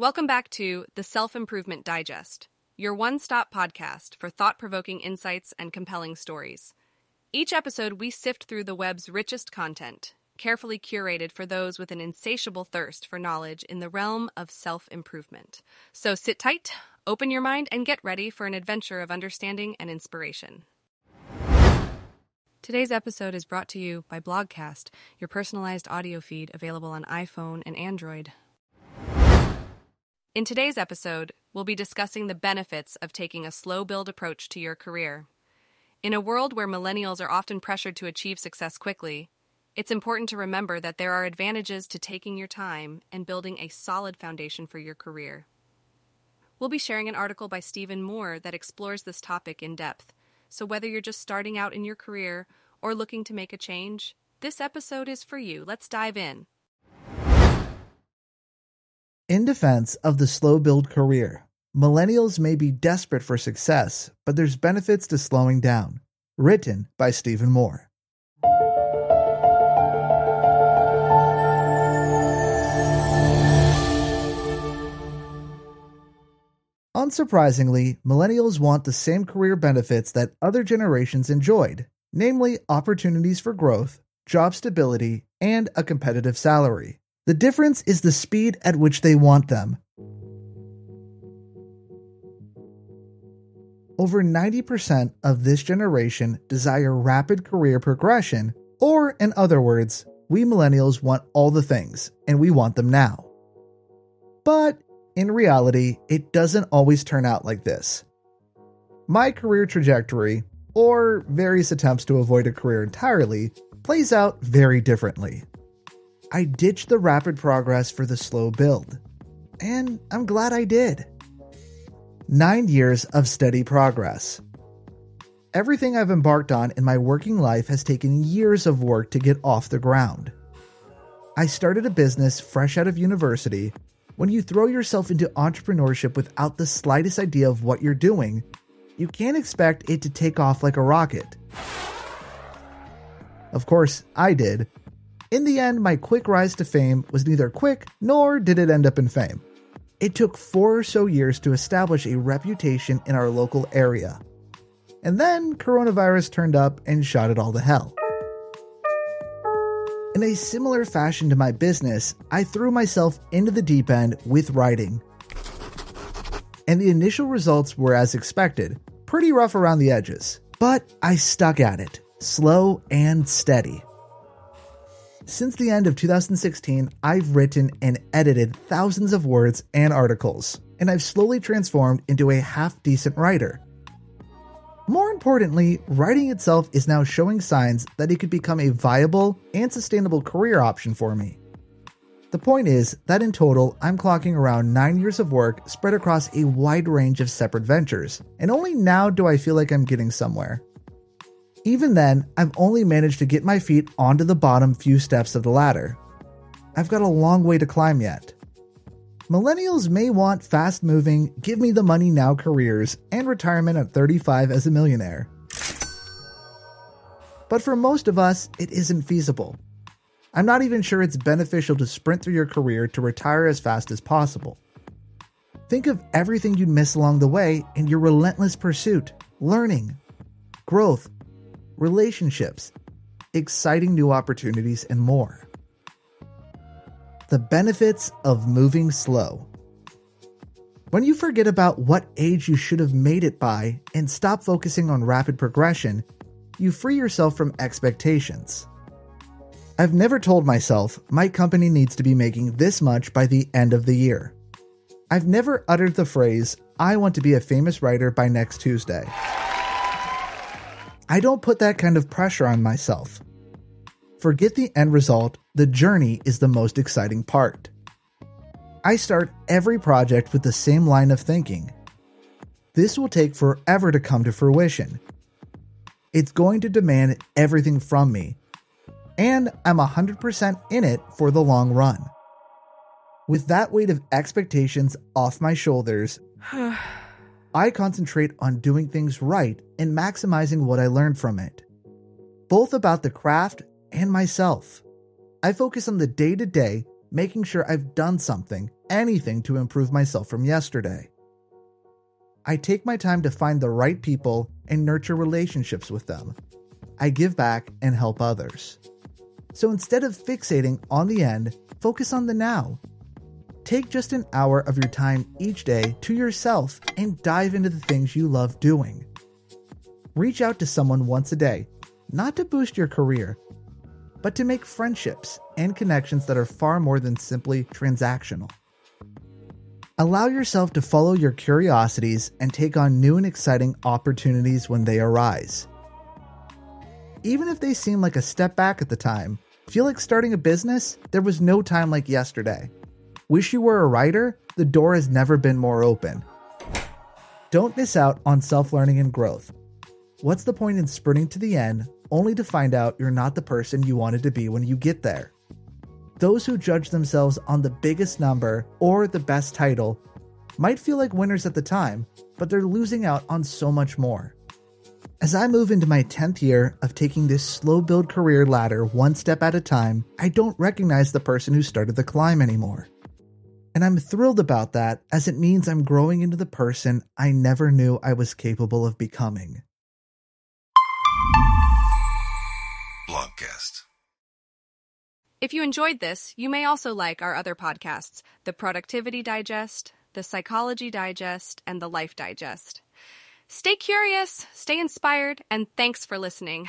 Welcome back to the Self Improvement Digest, your one stop podcast for thought provoking insights and compelling stories. Each episode, we sift through the web's richest content, carefully curated for those with an insatiable thirst for knowledge in the realm of self improvement. So sit tight, open your mind, and get ready for an adventure of understanding and inspiration. Today's episode is brought to you by Blogcast, your personalized audio feed available on iPhone and Android. In today's episode, we'll be discussing the benefits of taking a slow build approach to your career. In a world where millennials are often pressured to achieve success quickly, it's important to remember that there are advantages to taking your time and building a solid foundation for your career. We'll be sharing an article by Stephen Moore that explores this topic in depth. So, whether you're just starting out in your career or looking to make a change, this episode is for you. Let's dive in. In defense of the slow build career, millennials may be desperate for success, but there's benefits to slowing down. Written by Stephen Moore. Unsurprisingly, millennials want the same career benefits that other generations enjoyed, namely opportunities for growth, job stability, and a competitive salary. The difference is the speed at which they want them. Over 90% of this generation desire rapid career progression, or in other words, we millennials want all the things, and we want them now. But in reality, it doesn't always turn out like this. My career trajectory, or various attempts to avoid a career entirely, plays out very differently. I ditched the rapid progress for the slow build. And I'm glad I did. Nine years of steady progress. Everything I've embarked on in my working life has taken years of work to get off the ground. I started a business fresh out of university. When you throw yourself into entrepreneurship without the slightest idea of what you're doing, you can't expect it to take off like a rocket. Of course, I did, in the end, my quick rise to fame was neither quick nor did it end up in fame. It took four or so years to establish a reputation in our local area. And then coronavirus turned up and shot it all to hell. In a similar fashion to my business, I threw myself into the deep end with writing. And the initial results were as expected, pretty rough around the edges. But I stuck at it, slow and steady. Since the end of 2016, I've written and edited thousands of words and articles, and I've slowly transformed into a half decent writer. More importantly, writing itself is now showing signs that it could become a viable and sustainable career option for me. The point is that in total, I'm clocking around 9 years of work spread across a wide range of separate ventures, and only now do I feel like I'm getting somewhere. Even then, I've only managed to get my feet onto the bottom few steps of the ladder. I've got a long way to climb yet. Millennials may want fast moving, give me the money now careers and retirement at 35 as a millionaire. But for most of us, it isn't feasible. I'm not even sure it's beneficial to sprint through your career to retire as fast as possible. Think of everything you'd miss along the way in your relentless pursuit, learning, growth, relationships, exciting new opportunities, and more. The benefits of moving slow. When you forget about what age you should have made it by and stop focusing on rapid progression, you free yourself from expectations. I've never told myself my company needs to be making this much by the end of the year. I've never uttered the phrase, I want to be a famous writer by next Tuesday. I don't put that kind of pressure on myself. Forget the end result, the journey is the most exciting part. I start every project with the same line of thinking. This will take forever to come to fruition. It's going to demand everything from me, and I'm 100% in it for the long run. With that weight of expectations off my shoulders, I concentrate on doing things right and maximizing what I learned from it, both about the craft and myself. I focus on the day to day, making sure I've done something, anything to improve myself from yesterday. I take my time to find the right people and nurture relationships with them. I give back and help others. So instead of fixating on the end, focus on the now. Take just an hour of your time each day to yourself and dive into the things you love doing. Reach out to someone once a day, not to boost your career, but to make friendships and connections that are far more than simply transactional. Allow yourself to follow your curiosities and take on new and exciting opportunities when they arise. Even if they seem like a step back at the time, feel like starting a business? There was no time like yesterday. Wish you were a writer? The door has never been more open. Don't miss out on self learning and growth. What's the point in sprinting to the end only to find out you're not the person you wanted to be when you get there? Those who judge themselves on the biggest number or the best title might feel like winners at the time, but they're losing out on so much more. As I move into my 10th year of taking this slow build career ladder one step at a time, I don't recognize the person who started the climb anymore. And I'm thrilled about that as it means I'm growing into the person I never knew I was capable of becoming. Blogcast. If you enjoyed this, you may also like our other podcasts The Productivity Digest, The Psychology Digest, and The Life Digest. Stay curious, stay inspired, and thanks for listening.